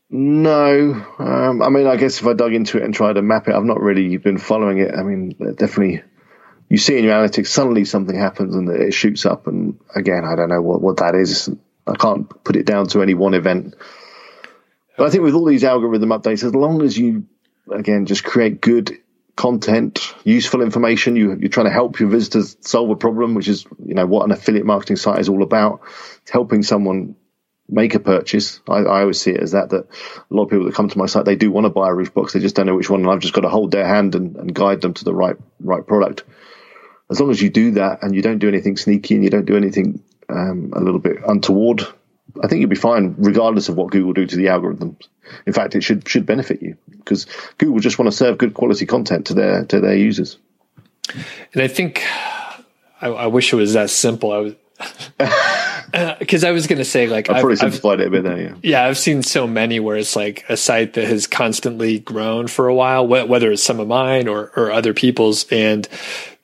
No, um, I mean, I guess if I dug into it and tried to map it, I've not really been following it. I mean, definitely, you see in your analytics, suddenly something happens and it shoots up. And again, I don't know what, what that is. I can't put it down to any one event. But I think with all these algorithm updates, as long as you, again, just create good content, useful information, you, you're trying to help your visitors solve a problem, which is, you know, what an affiliate marketing site is all about. It's helping someone make a purchase. I, I, always see it as that, that a lot of people that come to my site, they do want to buy a roof box. They just don't know which one. And I've just got to hold their hand and, and guide them to the right, right product. As long as you do that and you don't do anything sneaky and you don't do anything um, a little bit untoward, I think you'll be fine, regardless of what Google do to the algorithms. In fact, it should should benefit you because Google just want to serve good quality content to their to their users. And I think I, I wish it was that simple. I was because uh, I was going to say like I've probably simplified I've, it a bit there. Yeah, yeah, I've seen so many where it's like a site that has constantly grown for a while, whether it's some of mine or or other people's, and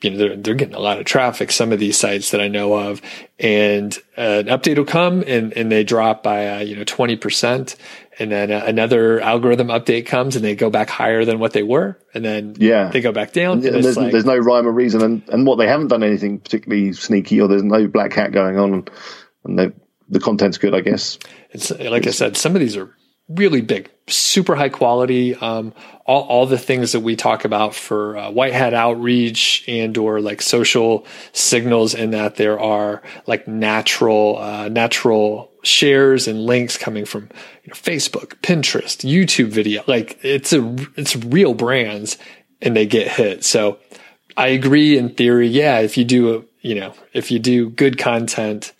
you know they're they're getting a lot of traffic. Some of these sites that I know of, and uh, an update will come and and they drop by uh, you know twenty percent, and then uh, another algorithm update comes and they go back higher than what they were, and then yeah, they go back down. And, and there's, like, there's, no rhyme or reason, and, and what they haven't done anything particularly sneaky, or there's no black hat going on, and, and the the content's good, I guess. It's like I said, some of these are really big, super high quality. Um, all, all the things that we talk about for uh, white hat outreach and or like social signals in that there are like natural, uh, natural shares and links coming from you know, Facebook, Pinterest, YouTube video. Like it's a, it's real brands and they get hit. So I agree in theory. Yeah. If you do, a, you know, if you do good content,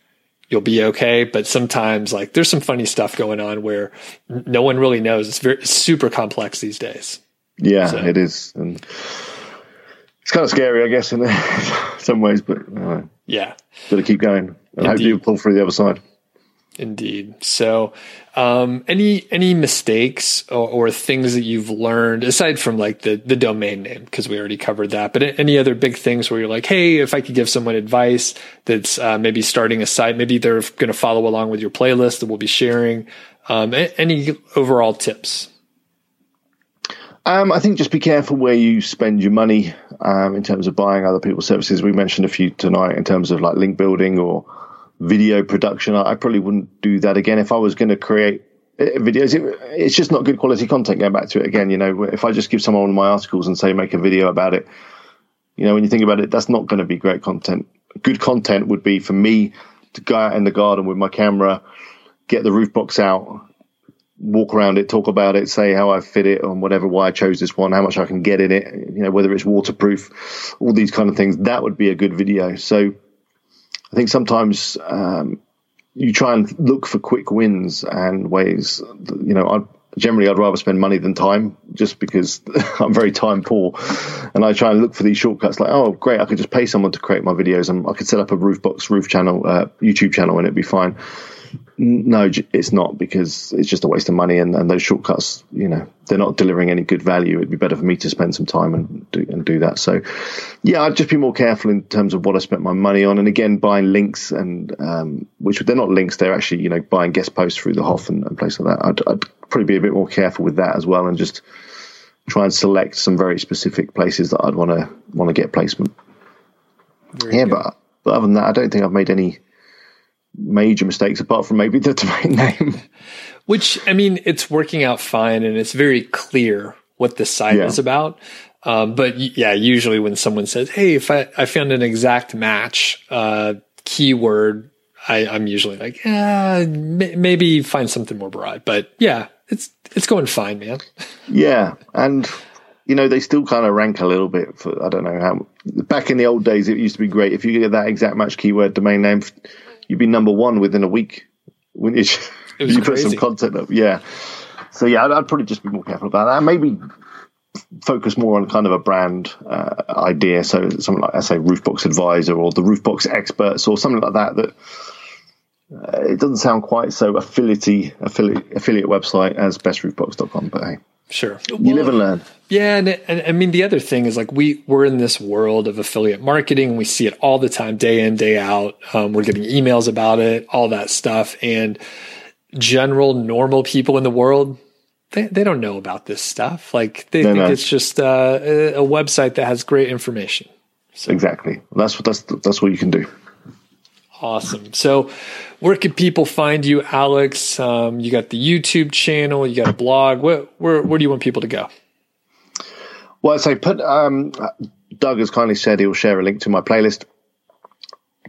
you'll be okay. But sometimes like there's some funny stuff going on where no one really knows. It's very super complex these days. Yeah, so. it is. And it's kind of scary, I guess, in some ways, but uh, yeah, got to keep going and hope you pull through the other side. Indeed. So, um, any any mistakes or, or, things that you've learned aside from like the the domain name because we already covered that, but any other big things where you're like, hey, if I could give someone advice that's uh, maybe starting a site, maybe they're going to follow along with your playlist that we'll be sharing. Um, any overall tips? Um, I think just be careful where you spend your money um, in terms of buying other people's services. We mentioned a few tonight in terms of like link building or video production. I, I probably wouldn't do that again if I was going to create uh, videos. It, it's just not good quality content. Going back to it again, you know, if I just give someone one of my articles and say make a video about it, you know, when you think about it, that's not going to be great content. Good content would be for me to go out in the garden with my camera, get the roof box out, walk around it, talk about it, say how I fit it on whatever, why I chose this one, how much I can get in it, you know, whether it's waterproof, all these kind of things. That would be a good video. So I think sometimes um, you try and look for quick wins and ways. You know, I generally I'd rather spend money than time, just because I'm very time poor, and I try and look for these shortcuts. Like, oh, great, I could just pay someone to create my videos, and I could set up a roof box roof channel, uh, YouTube channel, and it'd be fine. No, it's not because it's just a waste of money, and, and, those shortcuts, you know, they're not delivering any good value. It'd be better for me to spend some time and do and do that. So, yeah, I'd just be more careful in terms of what I spent my money on, and again, buying links and um, which they're not links; they're actually you know buying guest posts through the Hoth and, and places like that. I'd, I'd probably be a bit more careful with that as well, and just try and select some very specific places that I'd want to want to get placement. Very yeah, good. but but other than that, I don't think I've made any major mistakes apart from maybe the domain name. Which I mean, it's working out fine, and it's very clear what the site yeah. is about. Um, but yeah, usually when someone says, "Hey, if I, I found an exact match uh, keyword," I, am usually like, "Yeah, maybe find something more broad." But yeah, it's it's going fine, man. yeah, and you know they still kind of rank a little bit for I don't know how. Back in the old days, it used to be great if you get that exact match keyword domain name you'd be number one within a week when you, you put some content up. Yeah. So yeah, I'd, I'd, probably just be more careful about that. Maybe focus more on kind of a brand uh, idea. So something like I say, Roofbox Advisor or the Roofbox Experts or something like that. That uh, it doesn't sound quite so affiliate affiliate affiliate website as bestroofbox.com, but hey. Sure. You well, live and learn. Yeah, and, and, I mean the other thing is like we we're in this world of affiliate marketing. And we see it all the time, day in day out. Um, we're getting emails about it, all that stuff, and general normal people in the world they, they don't know about this stuff. Like they no, think no. it's just uh, a website that has great information. So. Exactly. That's what that's that's what you can do. Awesome. So, where can people find you, Alex? Um, you got the YouTube channel, you got a blog. Where, where, where do you want people to go? Well, so put um, Doug has kindly said he'll share a link to my playlist.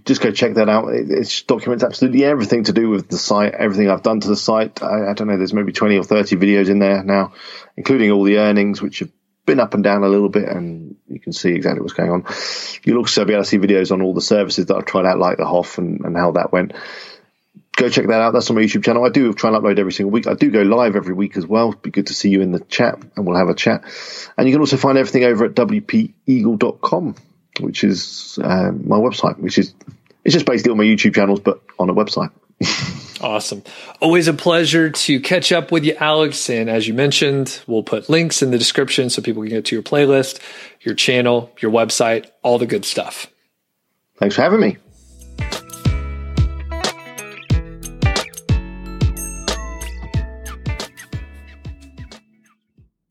Just go check that out. It, it documents absolutely everything to do with the site, everything I've done to the site. I, I don't know, there's maybe 20 or 30 videos in there now, including all the earnings, which have been up and down a little bit, and you can see exactly what's going on. You'll also be able to see videos on all the services that I've tried out, like the Hoth and, and how that went. Go check that out. That's on my YouTube channel. I do try and upload every single week. I do go live every week as well. It'd be good to see you in the chat, and we'll have a chat. And you can also find everything over at wpeagle.com, which is uh, my website, which is it's just basically all my YouTube channels, but on a website. Awesome. Always a pleasure to catch up with you, Alex. And as you mentioned, we'll put links in the description so people can get to your playlist, your channel, your website, all the good stuff. Thanks for having me.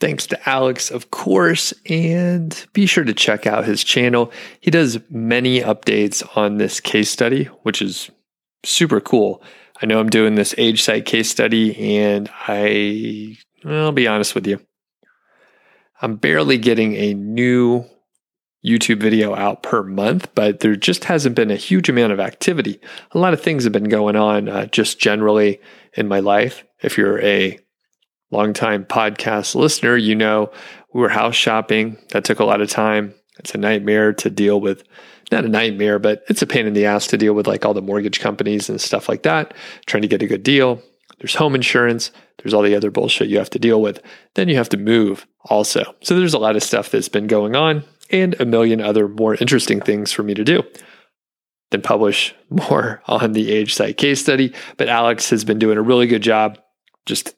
Thanks to Alex, of course, and be sure to check out his channel. He does many updates on this case study, which is super cool. I know I'm doing this niche site case study, and I, I'll be honest with you, I'm barely getting a new YouTube video out per month, but there just hasn't been a huge amount of activity. A lot of things have been going on uh, just generally in my life. If you're a longtime podcast listener, you know we were house shopping. That took a lot of time. It's a nightmare to deal with not a nightmare, but it's a pain in the ass to deal with like all the mortgage companies and stuff like that, trying to get a good deal. There's home insurance. There's all the other bullshit you have to deal with. Then you have to move also. So there's a lot of stuff that's been going on and a million other more interesting things for me to do than publish more on the niche site case study. But Alex has been doing a really good job just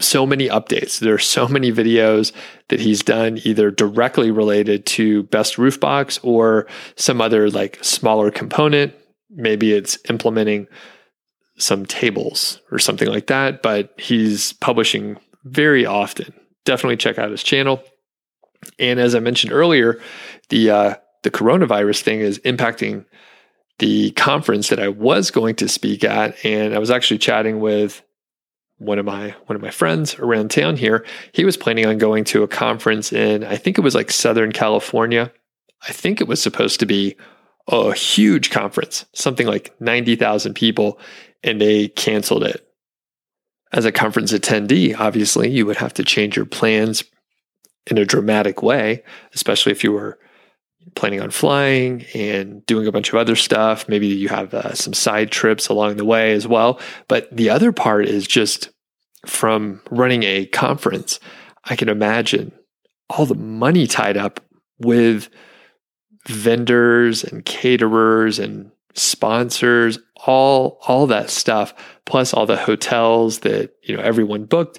so many updates. There are so many videos that he's done either directly related to best roof box or some other like smaller component. Maybe it's implementing some tables or something like that, but he's publishing very often. Definitely check out his channel. And as I mentioned earlier, the uh, the coronavirus thing is impacting the conference that I was going to speak at, and I was actually chatting with one of my one of my friends around town here, he was planning on going to a conference in I think it was like Southern California. I think it was supposed to be a huge conference, something like 90,000 people, and they canceled it. As a conference attendee, obviously, you would have to change your plans in a dramatic way, especially if you were planning on flying and doing a bunch of other stuff. Maybe you have uh, some side trips along the way as well. But the other part is just from running a conference. I can imagine all the money tied up with vendors and caterers and sponsors all all that stuff plus all the hotels that you know everyone booked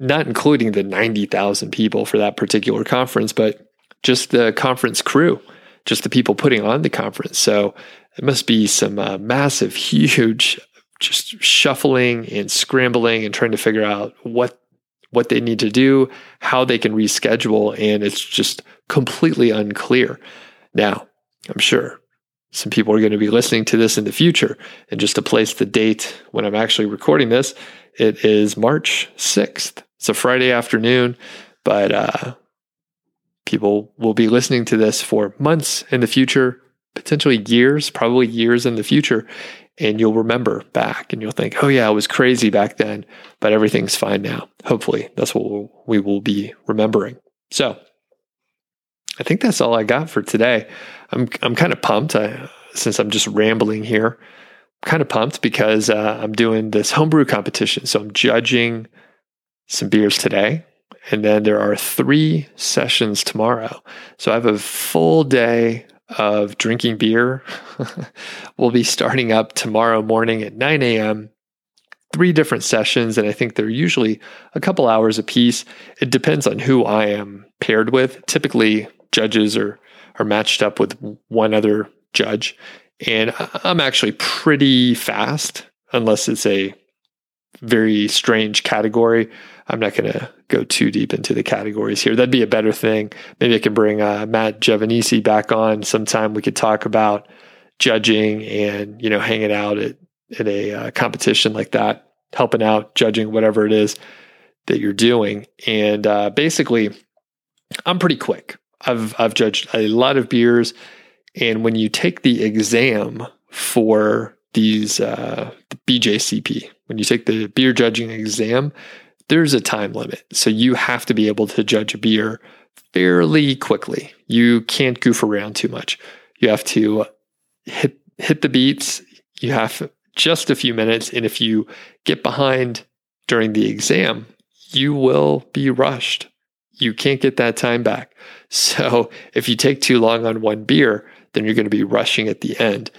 not including the 90,000 people for that particular conference but just the conference crew, just the people putting on the conference. So it must be some uh, massive, huge, just shuffling and scrambling and trying to figure out what what they need to do, how they can reschedule, and it's just completely unclear. Now, I'm sure some people are going to be listening to this in the future. And just to place the date when I'm actually recording this, it is March 6th. It's a Friday afternoon, but uh, people will be listening to this for months in the future, potentially years, probably years in the future. And you'll remember back and you'll think, oh, yeah, it was crazy back then, but everything's fine now. Hopefully, that's what we will be remembering. So, I think that's all I got for today. I'm I'm kind of pumped I, since I'm just rambling here. I'm kind of pumped because uh, I'm doing this homebrew competition. So I'm judging some beers today And then there are three sessions tomorrow. So I have a full day of drinking beer. we'll be starting up tomorrow morning at 9 a.m. Three different sessions, and I think they're usually a couple hours apiece. It depends on who I am paired with. Typically, judges are are matched up with one other judge, and I'm actually pretty fast, unless it's a very strange category. I'm not going to go too deep into the categories here. That'd be a better thing. Maybe I can bring uh, Matt Giovanisi back on sometime. We could talk about judging and you know hanging out at at a uh, competition like that, helping out, judging whatever it is that you're doing. And uh, basically, I'm pretty quick. I've I've judged a lot of beers, and when you take the exam for these uh, the BJCP, when you take the beer judging exam, there's a time limit. So you have to be able to judge a beer fairly quickly. You can't goof around too much. You have to hit hit the beats. You have just a few minutes, and if you get behind during the exam, you will be rushed. You can't get that time back. So if you take too long on one beer, then you're going to be rushing at the end.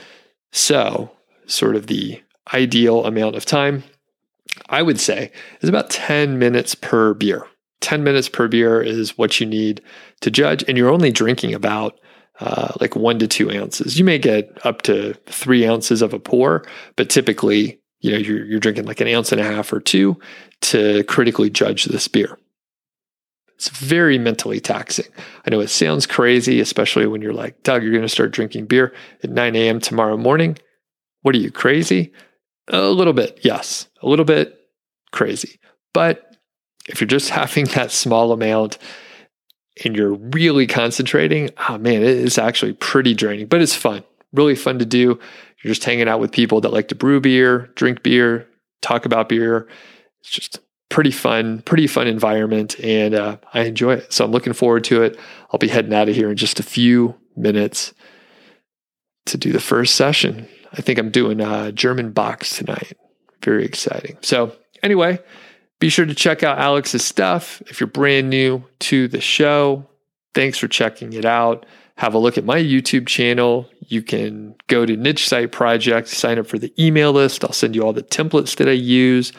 So, sort of the ideal amount of time I would say is about 10 minutes per beer. 10 minutes per beer is what you need to judge, and you're only drinking about uh, like one to two ounces. You may get up to three ounces of a pour, but typically, you know, you're, you're drinking like an ounce and a half or two to critically judge this beer. It's very mentally taxing. I know it sounds crazy, especially when you're like, Doug, you're going to start drinking beer at 9 a.m. tomorrow morning. What are you, crazy? A little bit, yes. A little bit crazy. But if you're just having that small amount and you're really concentrating, oh man, it is actually pretty draining, but it's fun. Really fun to do. You're just hanging out with people that like to brew beer, drink beer, talk about beer. It's just pretty fun, pretty fun environment, and uh, I enjoy it. So I'm looking forward to it. I'll be heading out of here in just a few minutes to do the first session. I think I'm doing a German box tonight. Very exciting. So, anyway, be sure to check out Alex's stuff. If you're brand new to the show, thanks for checking it out. Have a look at my YouTube channel. You can go to Niche Site Project, sign up for the email list. I'll send you all the templates that I use.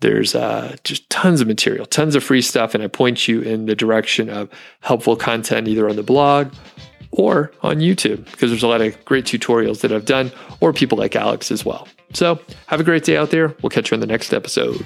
There's uh, just tons of material, tons of free stuff, and I point you in the direction of helpful content either on the blog or on YouTube because there's a lot of great tutorials that I've done or people like Alex as well. So have a great day out there. We'll catch you on the next episode.